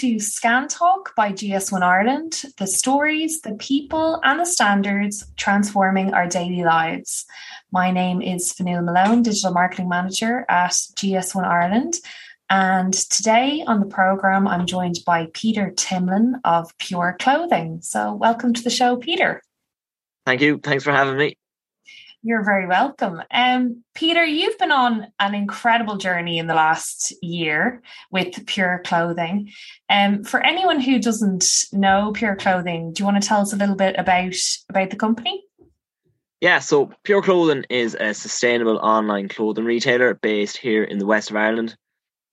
to Scan Talk by GS1 Ireland, the stories, the people, and the standards transforming our daily lives. My name is Fionnuala Malone, Digital Marketing Manager at GS1 Ireland. And today on the programme, I'm joined by Peter Timlin of Pure Clothing. So, welcome to the show, Peter. Thank you. Thanks for having me. You're very welcome. Um, Peter, you've been on an incredible journey in the last year with Pure Clothing. Um, for anyone who doesn't know Pure Clothing, do you want to tell us a little bit about about the company? Yeah, so Pure Clothing is a sustainable online clothing retailer based here in the west of Ireland.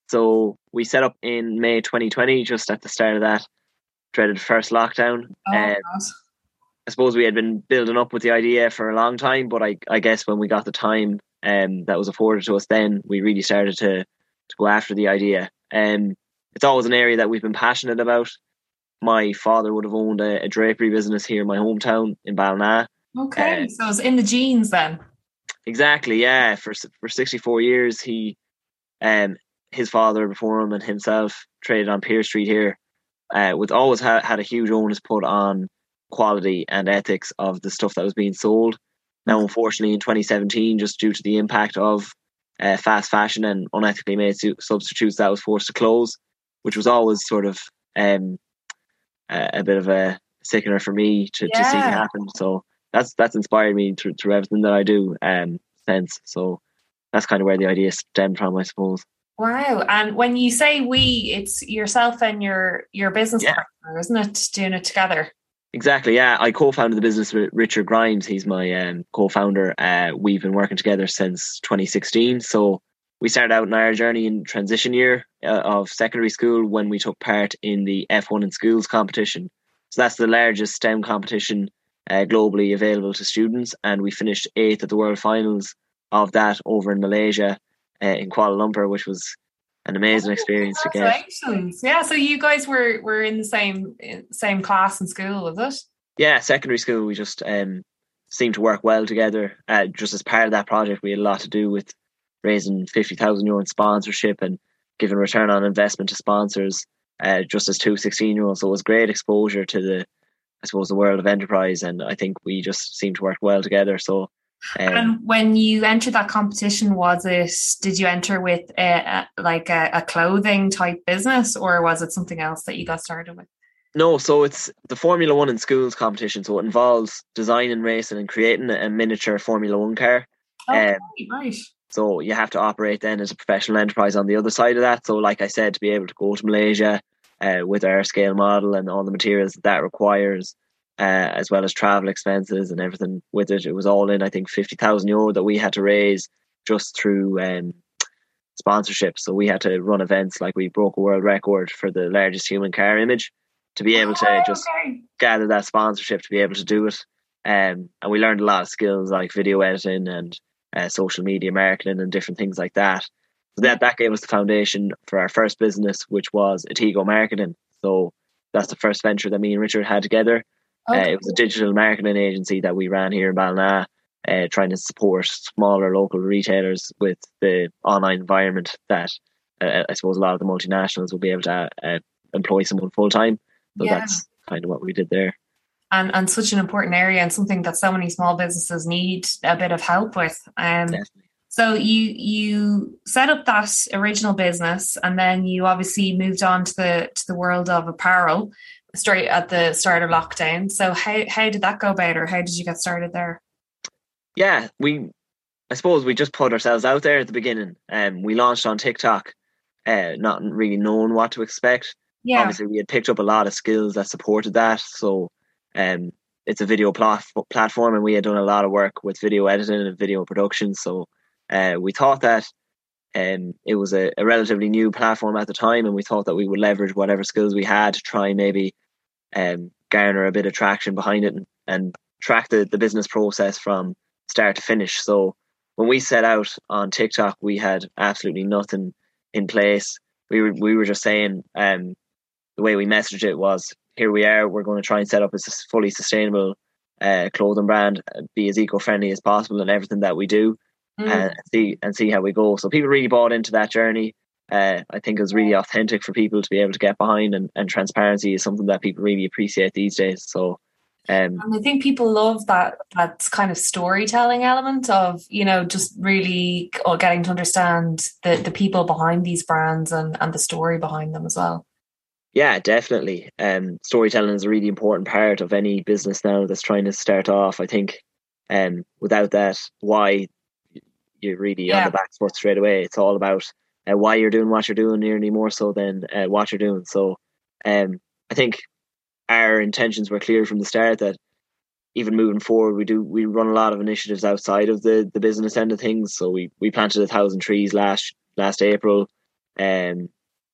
So we set up in May 2020, just at the start of that dreaded first lockdown. Oh, um, I suppose we had been building up with the idea for a long time, but I, I guess when we got the time um, that was afforded to us, then we really started to to go after the idea. Um, it's always an area that we've been passionate about. My father would have owned a, a drapery business here in my hometown in Ballina. Okay, uh, so it's in the genes then. Exactly, yeah. For for sixty four years, he, um, his father before him and himself traded on Pier Street here. Uh, with always ha- had a huge onus put on quality and ethics of the stuff that was being sold. Now, unfortunately, in 2017, just due to the impact of uh, fast fashion and unethically made substitutes, that was forced to close, which was always sort of um, a, a, bit of a sickener for me to, yeah. to see happen. So that's that's inspired me through, through everything that I do um, since. So that's kind of where the idea stemmed from, I suppose. Wow! And when you say we, it's yourself and your your business yeah. partner, isn't it? Doing it together. Exactly. Yeah, I co-founded the business with Richard Grimes. He's my um, co-founder. Uh, we've been working together since 2016. So we started out in our journey in transition year uh, of secondary school when we took part in the F1 in schools competition. So that's the largest STEM competition uh, globally available to students, and we finished eighth at the world finals of that over in Malaysia uh, in Kuala Lumpur, which was an amazing experience to get. Yeah, so you guys were were in the same same class in school, was it? Yeah, secondary school. We just um, seemed to work well together. Uh, just as part of that project, we had a lot to do with raising fifty thousand euro in sponsorship and giving return on investment to sponsors. Uh, just as two 16 year olds, so it was great exposure to the, I suppose, the world of enterprise, and I think we just seemed to work well together. So um, and when you entered that competition, was it did you enter with a, a like a, a, clothing type business, or was it something else that you got started with? No, so it's the Formula One in schools competition. So it involves designing, racing, and creating a miniature Formula One car. Okay, um, right. So you have to operate then as a professional enterprise on the other side of that. So, like I said, to be able to go to Malaysia uh, with our scale model and all the materials that, that requires, uh, as well as travel expenses and everything with it. It was all in, I think, 50,000 euro that we had to raise just through um, sponsorship. So we had to run events like we broke a world record for the largest human car image to be able to oh, just okay. gather that sponsorship to be able to do it. Um, and we learned a lot of skills like video editing and uh, social media marketing and different things like that. So that, that gave us the foundation for our first business, which was Atigo Marketing. So that's the first venture that me and Richard had together. Okay. Uh, it was a digital marketing agency that we ran here in Ballina, uh, trying to support smaller local retailers with the online environment that uh, I suppose a lot of the multinationals will be able to uh, employ someone full time. So yeah. that's kind of what we did there. And, and such an important area and something that so many small businesses need a bit of help with. Um, so you you set up that original business, and then you obviously moved on to the to the world of apparel straight at the start of lockdown. So how how did that go about, or how did you get started there? Yeah, we I suppose we just put ourselves out there at the beginning. Um, we launched on TikTok, uh, not really knowing what to expect. Yeah. Obviously, we had picked up a lot of skills that supported that. So, um, it's a video plat- platform, and we had done a lot of work with video editing and video production. So, uh, we thought that um, it was a, a, relatively new platform at the time, and we thought that we would leverage whatever skills we had to try and maybe um, garner a bit of traction behind it and, and track the, the business process from start to finish. So when we set out on TikTok, we had absolutely nothing in place. We were we were just saying um, the way we messaged it was here we are. We're going to try and set up a fully sustainable uh, clothing brand, be as eco friendly as possible in everything that we do, mm. and see and see how we go. So people really bought into that journey. uh, I think it was really authentic for people to be able to get behind, and, and transparency is something that people really appreciate these days. So um, and I think people love that that kind of storytelling element of you know just really getting to understand the the people behind these brands and and the story behind them as well. Yeah, definitely. Um, storytelling is a really important part of any business now that's trying to start off. I think, um, without that, why you're really yeah. on the back foot straight away. It's all about uh, why you're doing what you're doing, nearly more so than uh, what you're doing. So, um, I think our intentions were clear from the start that even moving forward, we do we run a lot of initiatives outside of the the business end of things. So we we planted a thousand trees last last April, and um,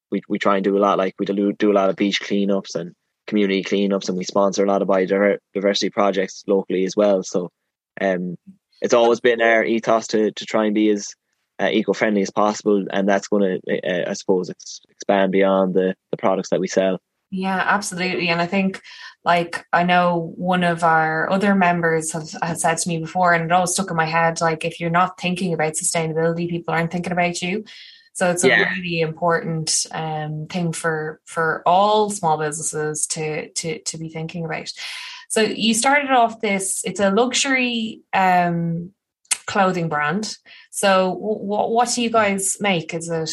we we try and do a lot like we do do a lot of beach cleanups and community cleanups, and we sponsor a lot of biodiversity projects locally as well. So, um, it's always been our ethos to to try and be as uh, eco friendly as possible, and that's going to, uh, I suppose, ex- expand beyond the the products that we sell. Yeah, absolutely. And I think, like, I know one of our other members has, has said to me before, and it always stuck in my head, like, if you're not thinking about sustainability, people aren't thinking about you. So it's a yeah. really important um, thing for for all small businesses to to to be thinking about. So you started off this; it's a luxury um, clothing brand. So what what do you guys make? Is it?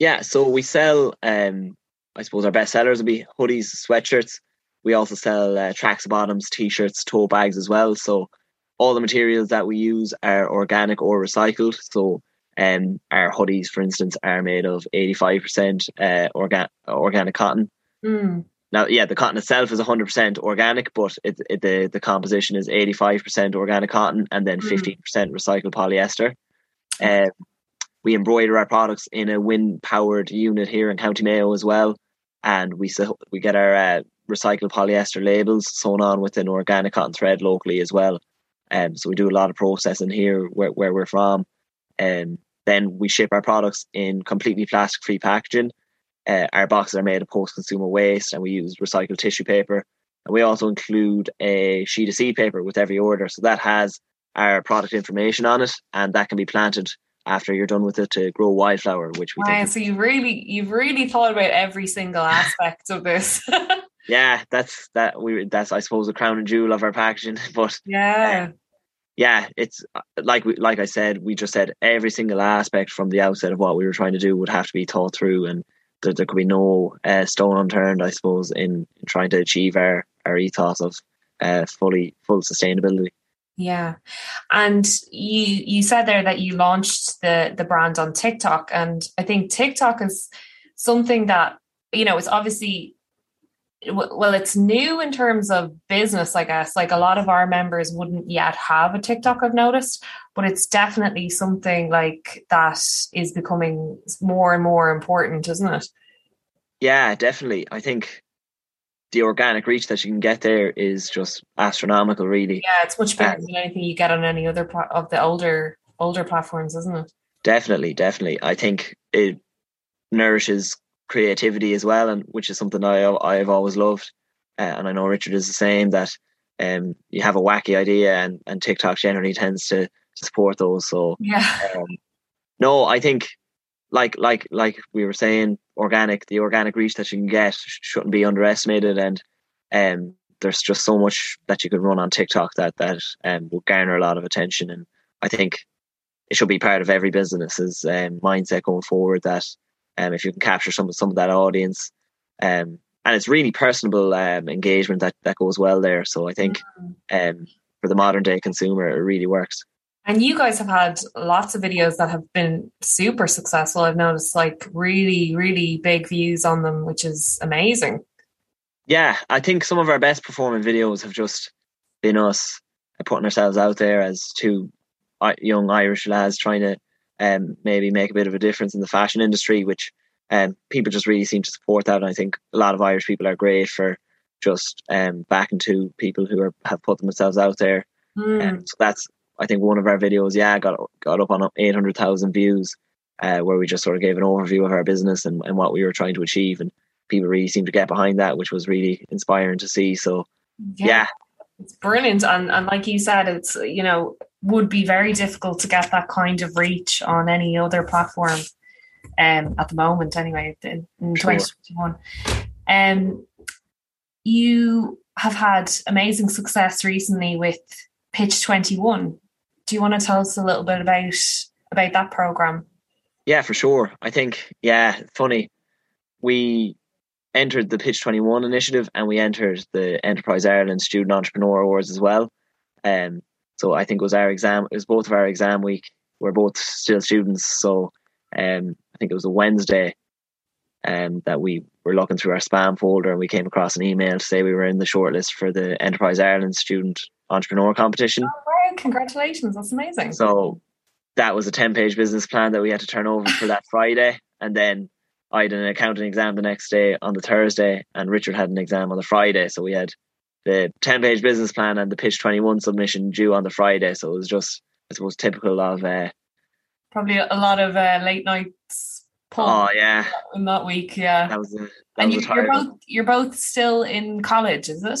Yeah, so we sell um, I suppose our best sellers would be hoodies, sweatshirts. We also sell uh, tracks bottoms, t-shirts, tote bags as well. So all the materials that we use are organic or recycled. So um, our hoodies, for instance, are made of 85% uh, orga- organic cotton. Mm. Now, yeah, the cotton itself is 100% organic, but it, it, the, the composition is 85% organic cotton and then 15% mm. recycled polyester. Um, we embroider our products in a wind powered unit here in County Mayo as well and we we get our uh, recycled polyester labels sewn on with an organic cotton thread locally as well. Um, so we do a lot of processing here where, where we're from. And um, then we ship our products in completely plastic free packaging. Uh, our boxes are made of post consumer waste and we use recycled tissue paper. And we also include a sheet of seed paper with every order. So that has our product information on it and that can be planted after you're done with it to grow wildflower, which we wow, so you've really you've really thought about every single aspect of this. yeah, that's that we that's I suppose the crown and jewel of our packaging. But yeah. Uh, yeah, it's uh, like we, like I said, we just said every single aspect from the outset of what we were trying to do would have to be thought through, and there, there could be no uh, stone unturned, I suppose, in, in, trying to achieve our our ethos of uh, fully full sustainability. Yeah. And you you said there that you launched the the brand on TikTok and I think TikTok is something that you know it's obviously well it's new in terms of business I guess like a lot of our members wouldn't yet have a TikTok I've noticed but it's definitely something like that is becoming more and more important isn't it? Yeah, definitely. I think the organic reach that you can get there is just astronomical, really. Yeah, it's much better um, than anything you get on any other pro- of the older older platforms, isn't it? Definitely, definitely. I think it nourishes creativity as well, and which is something I I've always loved, uh, and I know Richard is the same. That um, you have a wacky idea, and and TikTok generally tends to, to support those. So yeah, um, no, I think like like like we were saying, organic the organic reach that you can get shouldn't be underestimated, and um, there's just so much that you could run on TikTok that that um, will garner a lot of attention, and I think it should be part of every business's um, mindset going forward. That um, if you can capture some of some of that audience, um, and it's really personable um, engagement that that goes well there. So I think um, for the modern day consumer, it really works. And you guys have had lots of videos that have been super successful. I've noticed like really, really big views on them, which is amazing. Yeah, I think some of our best performing videos have just been us putting ourselves out there as two young Irish lads trying to um, maybe make a bit of a difference in the fashion industry, which um, people just really seem to support that. And I think a lot of Irish people are great for just um, backing to people who are, have put themselves out there. Mm. Um, so that's I think one of our videos, yeah, got got up on eight hundred thousand views, uh, where we just sort of gave an overview of our business and, and what we were trying to achieve, and people really seemed to get behind that, which was really inspiring to see. So, yeah, yeah. it's brilliant, and and like you said, it's you know would be very difficult to get that kind of reach on any other platform. um, at the moment anyway in, in sure. 2021. Um, you have had amazing success recently with Pitch 21. Do you want to tell us a little bit about about that program? Yeah, for sure. I think yeah, funny. We entered the Pitch 21 initiative and we entered the Enterprise Ireland Student Entrepreneur Awards as well. Um, so I think it was our exam, it was both of our exam week. We're both still students. So um, I think it was a Wednesday um, that we were looking through our spam folder and we came across an email to say we were in the shortlist for the Enterprise Ireland Student Entrepreneur Competition. Oh, wow, congratulations. That's amazing. So that was a 10 page business plan that we had to turn over for that Friday. And then I had an accounting exam the next day on the Thursday, and Richard had an exam on the Friday. So we had the 10 page business plan and the pitch 21 submission due on the Friday. So it was just, I suppose, typical of. Uh, Probably a lot of uh, late nights. Oh yeah, in that week, yeah. That was a, that and you, are both you're both still in college, is it?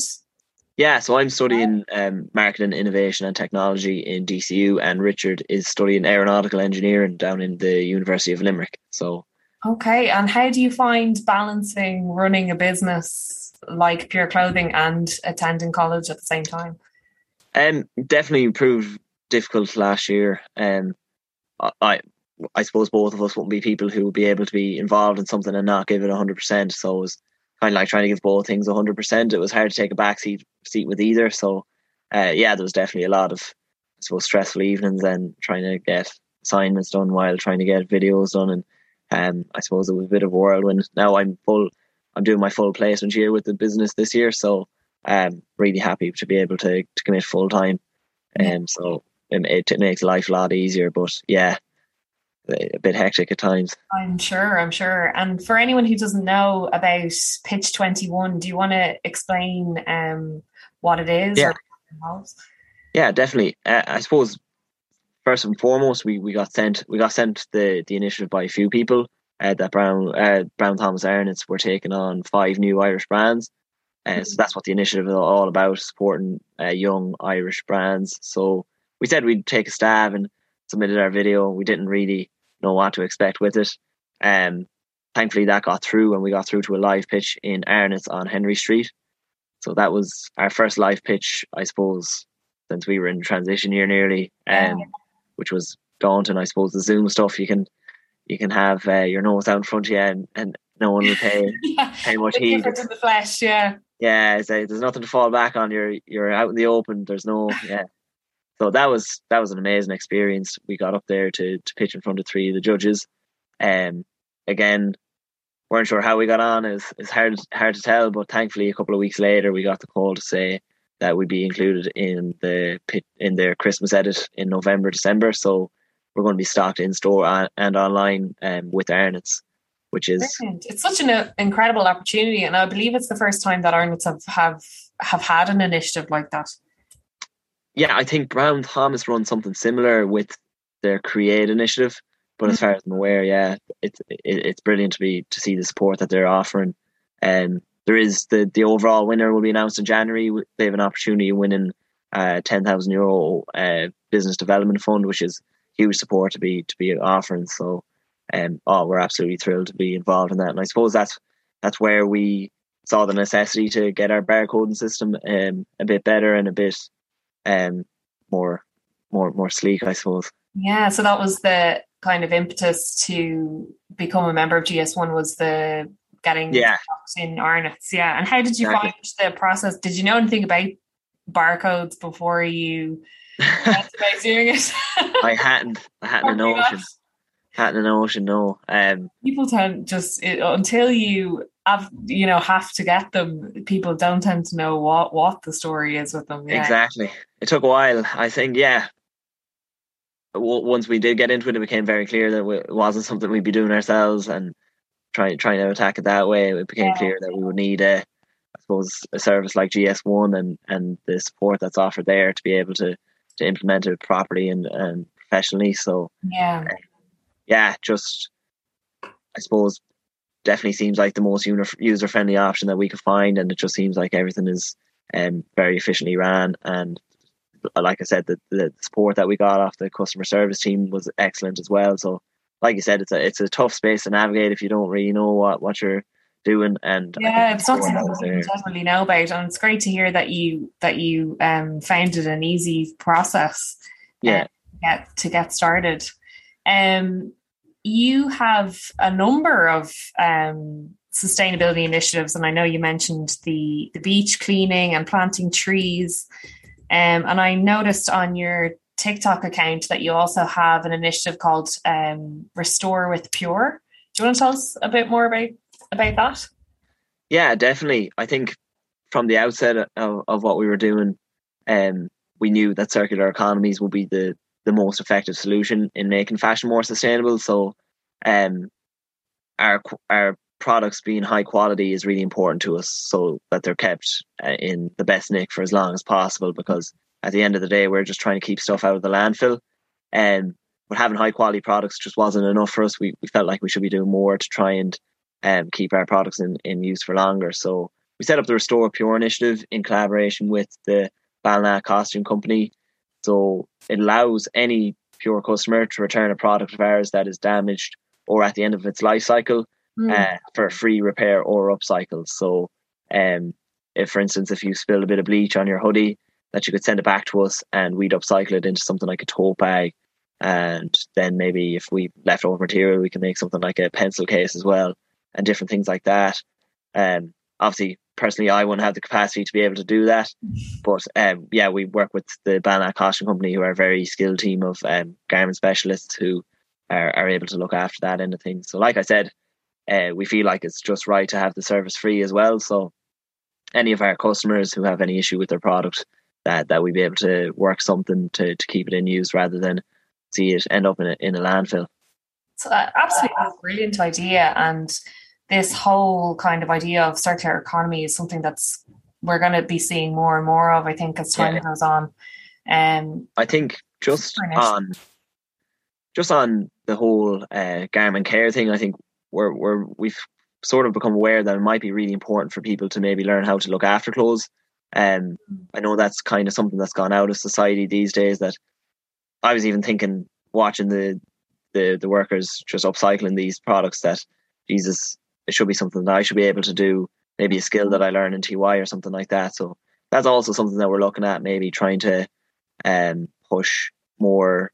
Yeah, so I'm studying um, marketing, innovation, and technology in DCU, and Richard is studying aeronautical engineering down in the University of Limerick. So Okay. And how do you find balancing running a business like Pure Clothing and attending college at the same time? Um, definitely proved difficult last year. Um, I, I suppose both of us wouldn't be people who would be able to be involved in something and not give it hundred percent. So it was kind of like trying to give both things hundred percent. It was hard to take a back seat, seat with either. So, uh, yeah, there was definitely a lot of, I suppose, stressful evenings and trying to get assignments done while trying to get videos done and um, I suppose it was a bit of a whirlwind. Now I'm full. I'm doing my full placement year with the business this year, so I'm um, really happy to be able to to commit full time. And um, so it, it makes life a lot easier. But yeah, a bit hectic at times. I'm sure, I'm sure. And for anyone who doesn't know about Pitch 21, do you want to explain um, what it is? Yeah, yeah definitely. Uh, I suppose first and foremost, we, we got sent we got sent the, the initiative by a few people. Uh, that Brown uh, Brown Thomas Arnotts were taking on five new Irish brands. Uh. So that's what the initiative is all about, supporting uh, young Irish brands. So we said we'd take a stab and submitted our video. We didn't really know what to expect with it. Um, thankfully, that got through, and we got through to a live pitch in Arnotts on Henry Street. So that was our first live pitch, I suppose, since we were in transition year nearly. Um, which was daunting. I suppose the Zoom stuff you can you can have uh, your nose out in front of you and, and no one will pay yeah, pay much heed. In the flesh, yeah. Yeah, there's nothing to fall back on. You're you're out in the open. There's no yeah. So that was that was an amazing experience. We got up there to to pitch in front of three of the judges. Um, again, weren't sure how we got on. It's it's hard hard to tell, but thankfully a couple of weeks later we got the call to say that we'd be included in the pit in their Christmas edit in November, December. So we're going to be stocked in store and online um, with Arnotts, which is Brilliant. it's such an uh, incredible opportunity, and I believe it's the first time that Arnotts have have have had an initiative like that. Yeah, I think Brown Thomas run something similar with their Create initiative, but mm-hmm. as far as I'm aware, yeah, it's it, it's brilliant to be to see the support that they're offering. Um, there is the the overall winner will be announced in January. They have an opportunity of winning a ten thousand euro uh, business development fund, which is huge support to be to be offering. So, um, oh, we're absolutely thrilled to be involved in that. And I suppose that's that's where we saw the necessity to get our barcoding system um, a bit better and a bit um, more more more sleek, I suppose. Yeah, so that was the kind of impetus to become a member of GS1 was the getting yeah. in Arnotts. Yeah. And how did you exactly. find the process? Did you know anything about barcodes before you about doing it? I hadn't. I hadn't a notion. Hadn't a notion. No. Um, people tend just it, until you have you know have to get them. People don't tend to know what what the story is with them. Yeah. Exactly. It took a while. I think. Yeah. Once we did get into it, it became very clear that it wasn't something we'd be doing ourselves, and trying trying to attack it that way, it became yeah. clear that we would need a, I suppose, a service like GS1 and and the support that's offered there to be able to to implement it properly and, and professionally. So yeah, uh, yeah, just I suppose definitely seems like the most user friendly option that we could find, and it just seems like everything is um, very efficiently ran. And like I said, the, the support that we got off the customer service team was excellent as well. So like you said, it's a it's a tough space to navigate if you don't really know what what you're doing. And yeah, it's not something you definitely know about, and it's great to hear that you that you um, found it an easy process. yeah yeah, get to get started. Um, you have a number of um, sustainability initiatives, and I know you mentioned the the beach cleaning and planting trees. Um, and I noticed on your TikTok account that you also have an initiative called um, Restore with Pure. Do you want to tell us a bit more about about that? Yeah, definitely. I think from the outset of, of what we were doing, um, we knew that circular economies would be the the most effective solution in making fashion more sustainable. So, um, our our products being high quality is really important to us, so that they're kept uh, in the best nick for as long as possible. Because at the end of the day, we're just trying to keep stuff out of the landfill, and um, but having high quality products just wasn't enough for us. We we felt like we should be doing more to try and um, keep our products in, in use for longer. So we set up the Restore Pure initiative in collaboration with the Ballina Costume Company. So it allows any pure customer to return a product of ours that is damaged or at the end of its life cycle mm. uh, for free repair or upcycle. So, um, if for instance, if you spill a bit of bleach on your hoodie, that you could send it back to us and we'd upcycle it into something like a tote bag. And then maybe if we left over material, we can make something like a pencil case as well and different things like that. Um, obviously, personally, I wouldn't have the capacity to be able to do that. But um, yeah, we work with the Ballina Costume Company, who are a very skilled team of um, garment specialists who are, are able to look after that end of things. So, like I said, uh, we feel like it's just right to have the service free as well. So, any of our customers who have any issue with their product, that that we be able to work something to, to keep it in use rather than see it end up in a, in a landfill. It's uh, absolutely brilliant idea, and this whole kind of idea of circular economy is something that's we're going to be seeing more and more of. I think as time yeah. goes on. Um, I think just on just on the whole uh, garment care thing, I think we're we're we've sort of become aware that it might be really important for people to maybe learn how to look after clothes. Um, I know that's kind of something that's gone out of society these days. That I was even thinking, watching the the the workers just upcycling these products, that Jesus, it should be something that I should be able to do. Maybe a skill that I learn in TY or something like that. So that's also something that we're looking at. Maybe trying to um, push more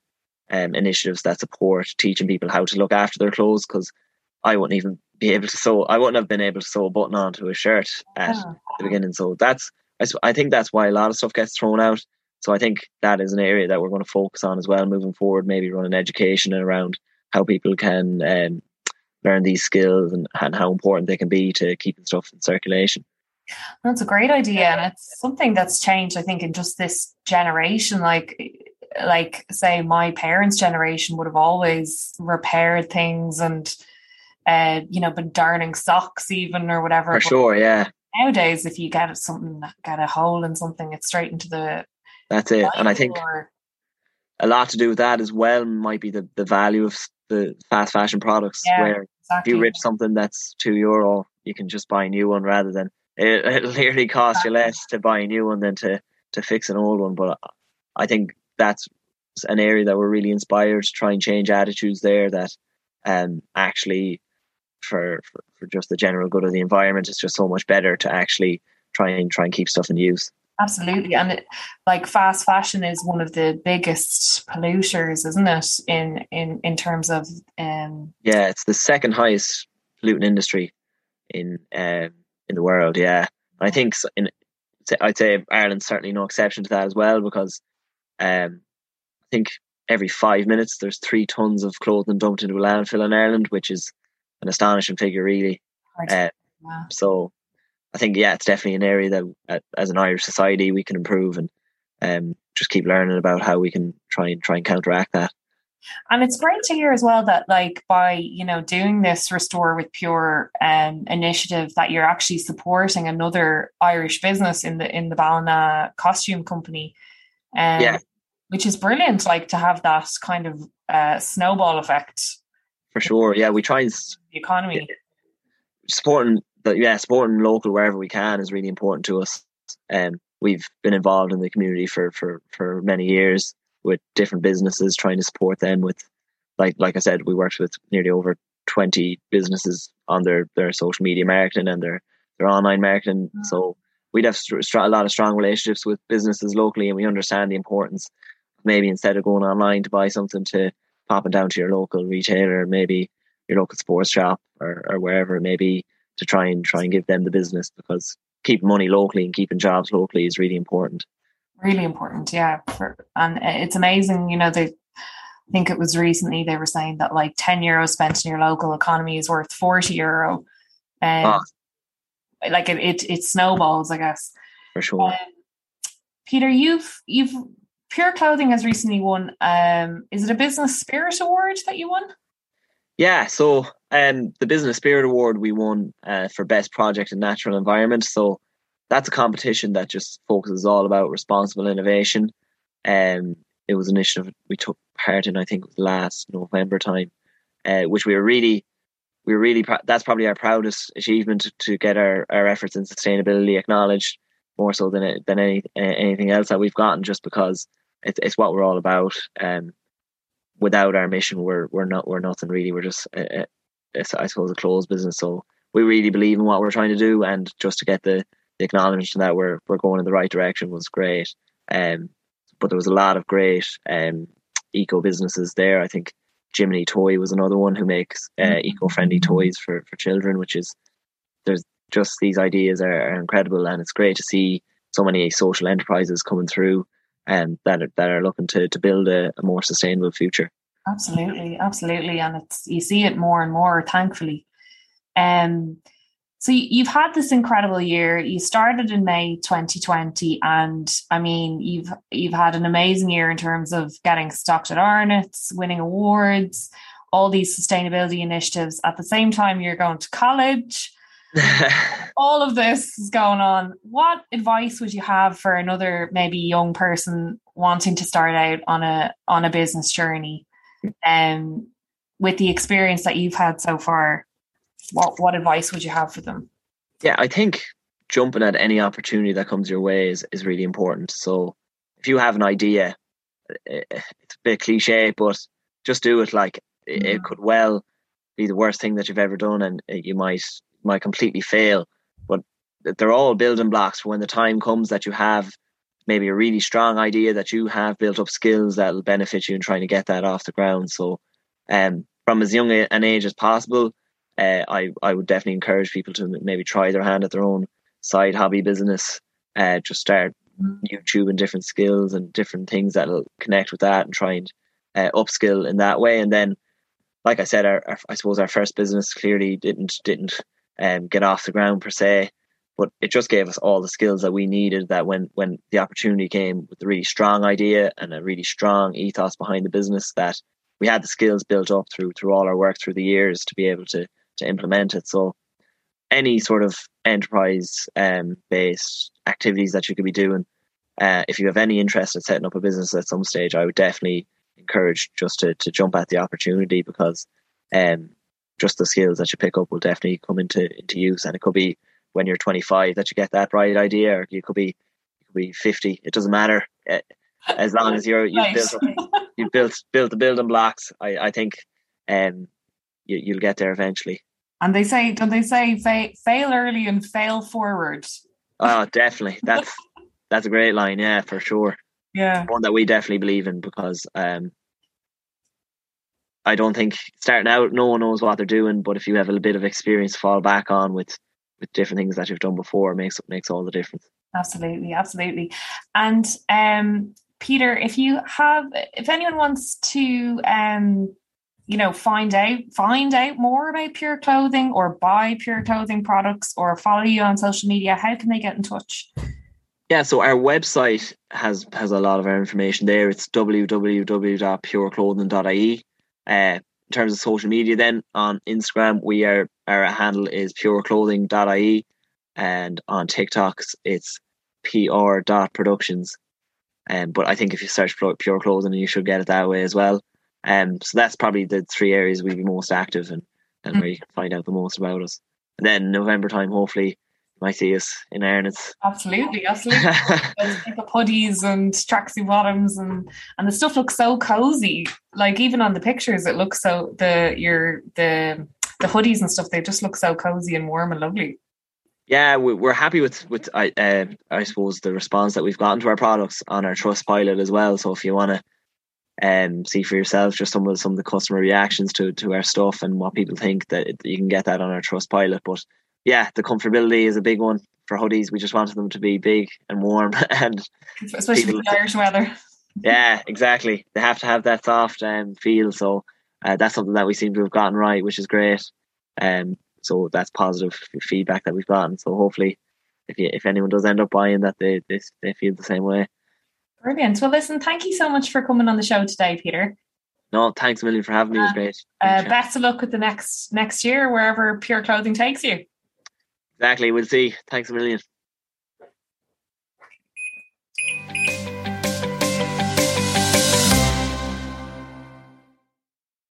um, initiatives that support teaching people how to look after their clothes because I wouldn't even be able to sew. I wouldn't have been able to sew a button onto a shirt at oh. the beginning. So that's I, I think that's why a lot of stuff gets thrown out. So I think that is an area that we're going to focus on as well moving forward. Maybe running education around how people can um, learn these skills and, and how important they can be to keeping stuff in circulation. That's a great idea, and it's something that's changed. I think in just this generation, like like say my parents' generation would have always repaired things and uh, you know, been darning socks even or whatever. For but sure, yeah. Nowadays, if you get something, get a hole in something, it's straight into the. That's it, and I think a lot to do with that as well might be the the value of the fast fashion products. Yeah, where exactly. if you rip something that's two euro, you can just buy a new one rather than it, it literally costs you less to buy a new one than to to fix an old one. But I think that's an area that we're really inspired to try and change attitudes there. That um actually for, for, for just the general good of the environment. It's just so much better to actually try and try and keep stuff in use. Absolutely, and it, like fast fashion is one of the biggest polluters, isn't it? In in in terms of um, yeah, it's the second highest polluting industry in um, in the world. Yeah, I think in I'd say Ireland's certainly no exception to that as well because um, I think every five minutes there's three tons of clothing dumped into a landfill in Ireland, which is an astonishing figure, really. Uh, So I think, yeah, it's definitely an area that uh, as an Irish society we can improve and um, just keep learning about how we can try and try and counteract that. And it's great to hear as well that, like, by you know doing this restore with pure um, initiative, that you're actually supporting another Irish business in the in the Ballina costume company. Um, yeah, which is brilliant. Like to have that kind of uh, snowball effect for sure. Yeah, we try and the economy. Supporting the yeah, supporting local wherever we can is really important to us. And um, we've been involved in the community for for for many years with different businesses, trying to support them with like like I said, we worked with nearly over twenty businesses on their their social media marketing and their their online marketing. Mm-hmm. So we'd have a lot of strong relationships with businesses locally, and we understand the importance. Maybe instead of going online to buy something, to popping down to your local retailer, maybe your local sports shop or, or wherever it may be, to try and try and give them the business because keeping money locally and keeping jobs locally is really important. Really important, yeah. For, and it's amazing, you know, they I think it was recently they were saying that like 10 euro spent in your local economy is worth 40 euro. And oh like it, it, it snowballs, I guess. For sure. Um, Peter, you've you've Pure Clothing has recently won. Um, is it a Business Spirit Award that you won? Yeah, so um, the Business Spirit Award we won uh, for Best Project in Natural Environment. So that's a competition that just focuses all about responsible innovation. Um, it was an initiative we took part in, I think, last November time, uh, which we were really we're really that's probably our proudest achievement to, to get our, our efforts in sustainability acknowledged more so than than any anything else that we've gotten just because it's it's what we're all about um without our mission we're we're not we're nothing really we're just a, a, I suppose a closed business so we really believe in what we're trying to do and just to get the, the acknowledgement that we're we're going in the right direction was great um but there was a lot of great um eco businesses there I think Jiminy Toy was another one who makes uh, mm-hmm. eco-friendly toys for for children, which is there's just these ideas are, are, incredible, and it's great to see so many social enterprises coming through and um, that are, that are looking to to build a, a more sustainable future. Absolutely, absolutely, and it's you see it more and more, thankfully. Um, so you've had this incredible year. You started in May 2020, and I mean, you've you've had an amazing year in terms of getting stocked at Arnott's, winning awards, all these sustainability initiatives. At the same time, you're going to college. all of this is going on. What advice would you have for another maybe young person wanting to start out on a on a business journey? Um, with the experience that you've had so far, what what advice would you have for them? Yeah, I think jumping at any opportunity that comes your way is is really important. So if you have an idea, eh, eh, it's a bit cliche, but just do it. Like it, it mm-hmm. could well be the worst thing that you've ever done, and eh, you might might completely fail. But they're all building blocks for when the time comes that you have maybe a really strong idea that you have built up skills that will benefit you in trying to get that off the ground. So, um, from as young an age as possible, uh, I I would definitely encourage people to maybe try their hand at their own side hobby business. Uh, just start YouTube and different skills and different things that'll connect with that and try and uh, upskill in that way. And then, like I said, our, our, I suppose our first business clearly didn't didn't um, get off the ground per se, but it just gave us all the skills that we needed. That when when the opportunity came with a really strong idea and a really strong ethos behind the business, that we had the skills built up through through all our work through the years to be able to to implement it. So any sort of enterprise um, based activities that you could be doing, uh, if you have any interest in setting up a business at some stage, I would definitely encourage just to, to jump at the opportunity because um, just the skills that you pick up will definitely come into into use. And it could be when you're 25 that you get that bright idea, or you could be you could be 50. It doesn't matter uh, as long as you're you've built you've built built the building blocks. I I think um you, you'll get there eventually. And they say, don't they say, fa- fail early and fail forward? Oh, definitely. That's that's a great line. Yeah, for sure. Yeah, one that we definitely believe in because um, I don't think starting out, no one knows what they're doing. But if you have a bit of experience to fall back on with with different things that you've done before, makes makes all the difference. Absolutely, absolutely. And um, Peter, if you have, if anyone wants to um, you know find out find out more about pure clothing or buy pure clothing products or follow you on social media how can they get in touch yeah so our website has has a lot of our information there it's www.pureclothing.ie uh, in terms of social media then on instagram we are our handle is pureclothing.ie and on tiktoks it's pr pr.productions um, but i think if you search for pure clothing you should get it that way as well um, so that's probably the three areas we'd be most active in and mm. where you can find out the most about us. And then November time, hopefully might see us in Arnotts. Absolutely, absolutely. up hoodies and tracksuit bottoms and and the stuff looks so cozy. Like even on the pictures, it looks so the your the the hoodies and stuff. They just look so cozy and warm and lovely. Yeah, we're happy with with I uh, I suppose the response that we've gotten to our products on our trust pilot as well. So if you want to um, see for yourself just some of some of the customer reactions to to our stuff and what people think that you can get that on our trust pilot. But yeah, the comfortability is a big one for hoodies. We just wanted them to be big and warm, and especially people, the Irish weather. yeah, exactly. They have to have that soft um, feel. So uh, that's something that we seem to have gotten right, which is great. Um, so that's positive feedback that we've gotten. So hopefully, if you, if anyone does end up buying that, they they, they feel the same way. Brilliant. Well, listen, thank you so much for coming on the show today, Peter. No, thanks a million for having me. It was great. Uh, best of luck with the next next year, wherever Pure Clothing takes you. Exactly. We'll see. Thanks a million.